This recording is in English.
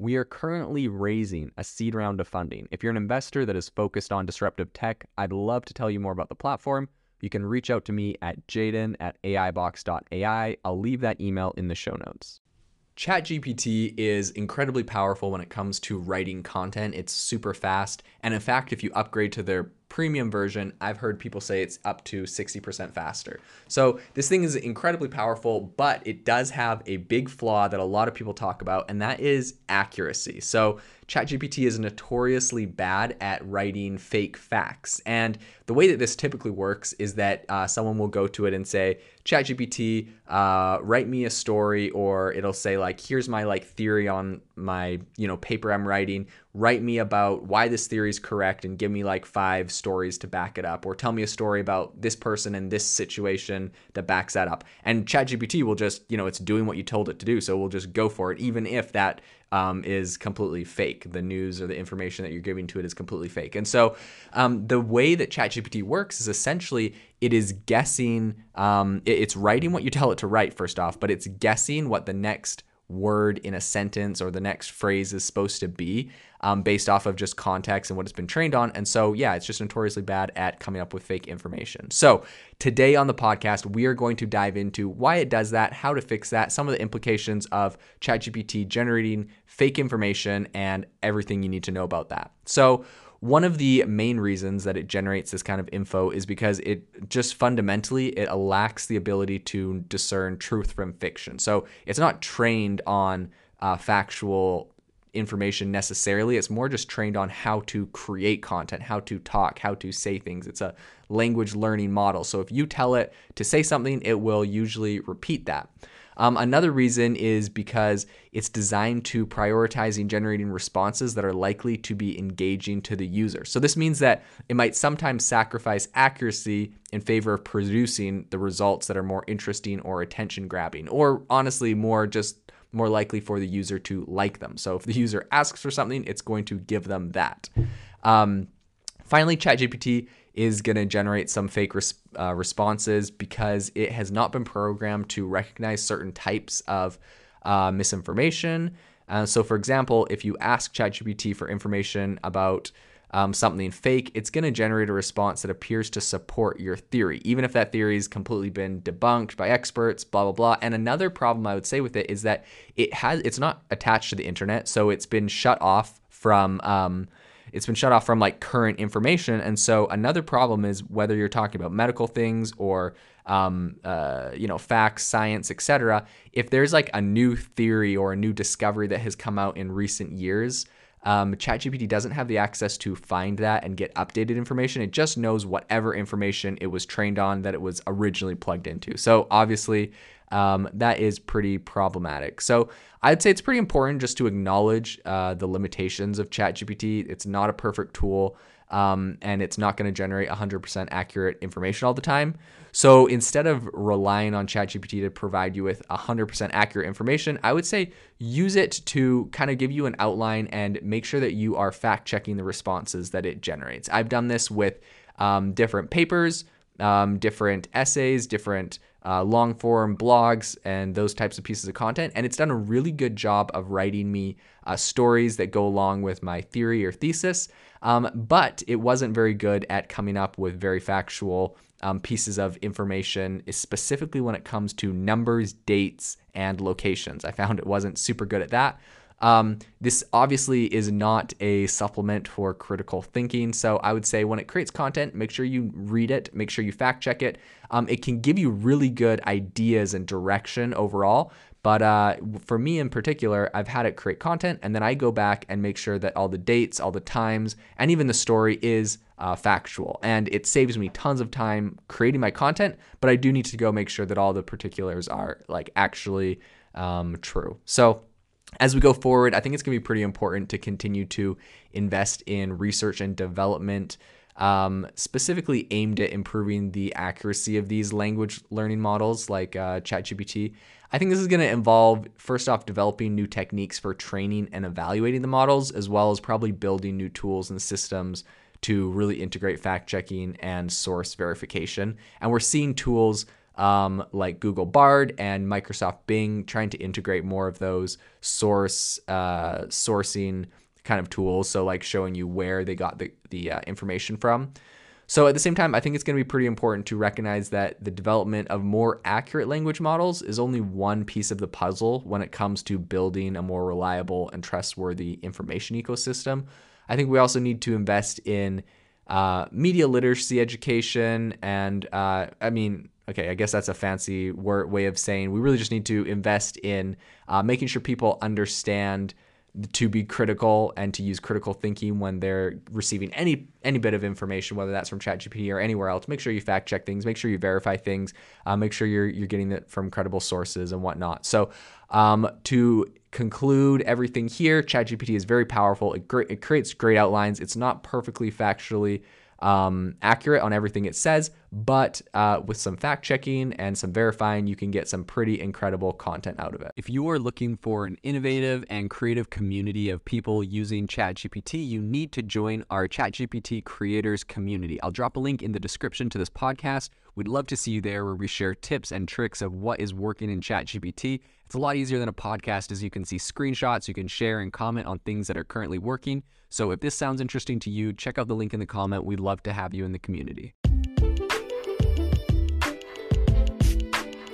We are currently raising a seed round of funding. If you're an investor that is focused on disruptive tech, I'd love to tell you more about the platform. You can reach out to me at jaeden at aibox.ai. I'll leave that email in the show notes. ChatGPT is incredibly powerful when it comes to writing content. It's super fast. And in fact, if you upgrade to their premium version, I've heard people say it's up to 60% faster. So this thing is incredibly powerful, but it does have a big flaw that a lot of people talk about, and that is accuracy. So ChatGPT is notoriously bad at writing fake facts. And the way that this typically works is that uh, someone will go to it and say, ChatGPT, uh, write me a story, or it'll say like, here's my like theory on my you know paper I'm writing. Write me about why this theory is correct and give me like five stories to back it up, or tell me a story about this person and this situation that backs that up. And ChatGPT will just you know it's doing what you told it to do, so we'll just go for it, even if that um, is completely fake. The news or the information that you're giving to it is completely fake. And so um, the way that ChatGPT works is essentially it is guessing, um, it's writing what you tell it to write, first off, but it's guessing what the next word in a sentence or the next phrase is supposed to be um, based off of just context and what it's been trained on. And so, yeah, it's just notoriously bad at coming up with fake information. So, today on the podcast, we are going to dive into why it does that, how to fix that, some of the implications of ChatGPT generating fake information, and everything you need to know about that. So, one of the main reasons that it generates this kind of info is because it just fundamentally it lacks the ability to discern truth from fiction. So it's not trained on uh, factual information necessarily. It's more just trained on how to create content, how to talk, how to say things. It's a language learning model. So if you tell it to say something, it will usually repeat that. Um, another reason is because it's designed to prioritizing generating responses that are likely to be engaging to the user. So this means that it might sometimes sacrifice accuracy in favor of producing the results that are more interesting or attention grabbing, or honestly, more just more likely for the user to like them. So if the user asks for something, it's going to give them that. Um, finally, ChatGPT is going to generate some fake res- uh, responses because it has not been programmed to recognize certain types of uh, misinformation. Uh, so, for example, if you ask ChatGPT for information about um, something fake, it's going to generate a response that appears to support your theory, even if that theory has completely been debunked by experts, blah blah blah. And another problem I would say with it is that it has it's not attached to the internet, so it's been shut off from um, it's been shut off from like current information. And so another problem is whether you're talking about medical things or um, uh, you know facts, science, etc. If there's like a new theory or a new discovery that has come out in recent years. Um, ChatGPT doesn't have the access to find that and get updated information. It just knows whatever information it was trained on that it was originally plugged into. So obviously, um, that is pretty problematic. So I'd say it's pretty important just to acknowledge uh, the limitations of ChatGPT. It's not a perfect tool. Um, and it's not going to generate 100% accurate information all the time. So instead of relying on ChatGPT to provide you with 100% accurate information, I would say use it to kind of give you an outline and make sure that you are fact checking the responses that it generates. I've done this with um, different papers, um, different essays, different uh, long form blogs, and those types of pieces of content. And it's done a really good job of writing me uh, stories that go along with my theory or thesis. Um, but it wasn't very good at coming up with very factual um, pieces of information, specifically when it comes to numbers, dates, and locations. I found it wasn't super good at that. Um, this obviously is not a supplement for critical thinking. So I would say when it creates content, make sure you read it, make sure you fact check it. Um, it can give you really good ideas and direction overall. But uh, for me in particular, I've had it create content and then I go back and make sure that all the dates, all the times, and even the story is uh, factual. And it saves me tons of time creating my content, but I do need to go make sure that all the particulars are like actually um, true. So as we go forward, I think it's going to be pretty important to continue to invest in research and development, um, specifically aimed at improving the accuracy of these language learning models like uh, ChatGPT. I think this is going to involve, first off, developing new techniques for training and evaluating the models, as well as probably building new tools and systems to really integrate fact checking and source verification. And we're seeing tools um, like Google Bard and Microsoft Bing, trying to integrate more of those source uh, sourcing kind of tools. So like showing you where they got the the uh, information from. So at the same time, I think it's going to be pretty important to recognize that the development of more accurate language models is only one piece of the puzzle when it comes to building a more reliable and trustworthy information ecosystem. I think we also need to invest in uh, media literacy education and uh, I mean okay, I guess that's a fancy word, way of saying we really just need to invest in uh, making sure people understand to be critical and to use critical thinking when they're receiving any any bit of information, whether that's from ChatGPT or anywhere else. Make sure you fact check things, make sure you verify things, uh, make sure you're you're getting it from credible sources and whatnot. So um, to conclude everything here, ChatGPT is very powerful. It, gr- it creates great outlines. It's not perfectly factually um, accurate on everything it says, but uh, with some fact checking and some verifying, you can get some pretty incredible content out of it. If you are looking for an innovative and creative community of people using ChatGPT, you need to join our ChatGPT creators community. I'll drop a link in the description to this podcast. We'd love to see you there where we share tips and tricks of what is working in ChatGPT. It's a lot easier than a podcast as you can see screenshots, you can share and comment on things that are currently working. So if this sounds interesting to you, check out the link in the comment. We'd love to have you in the community.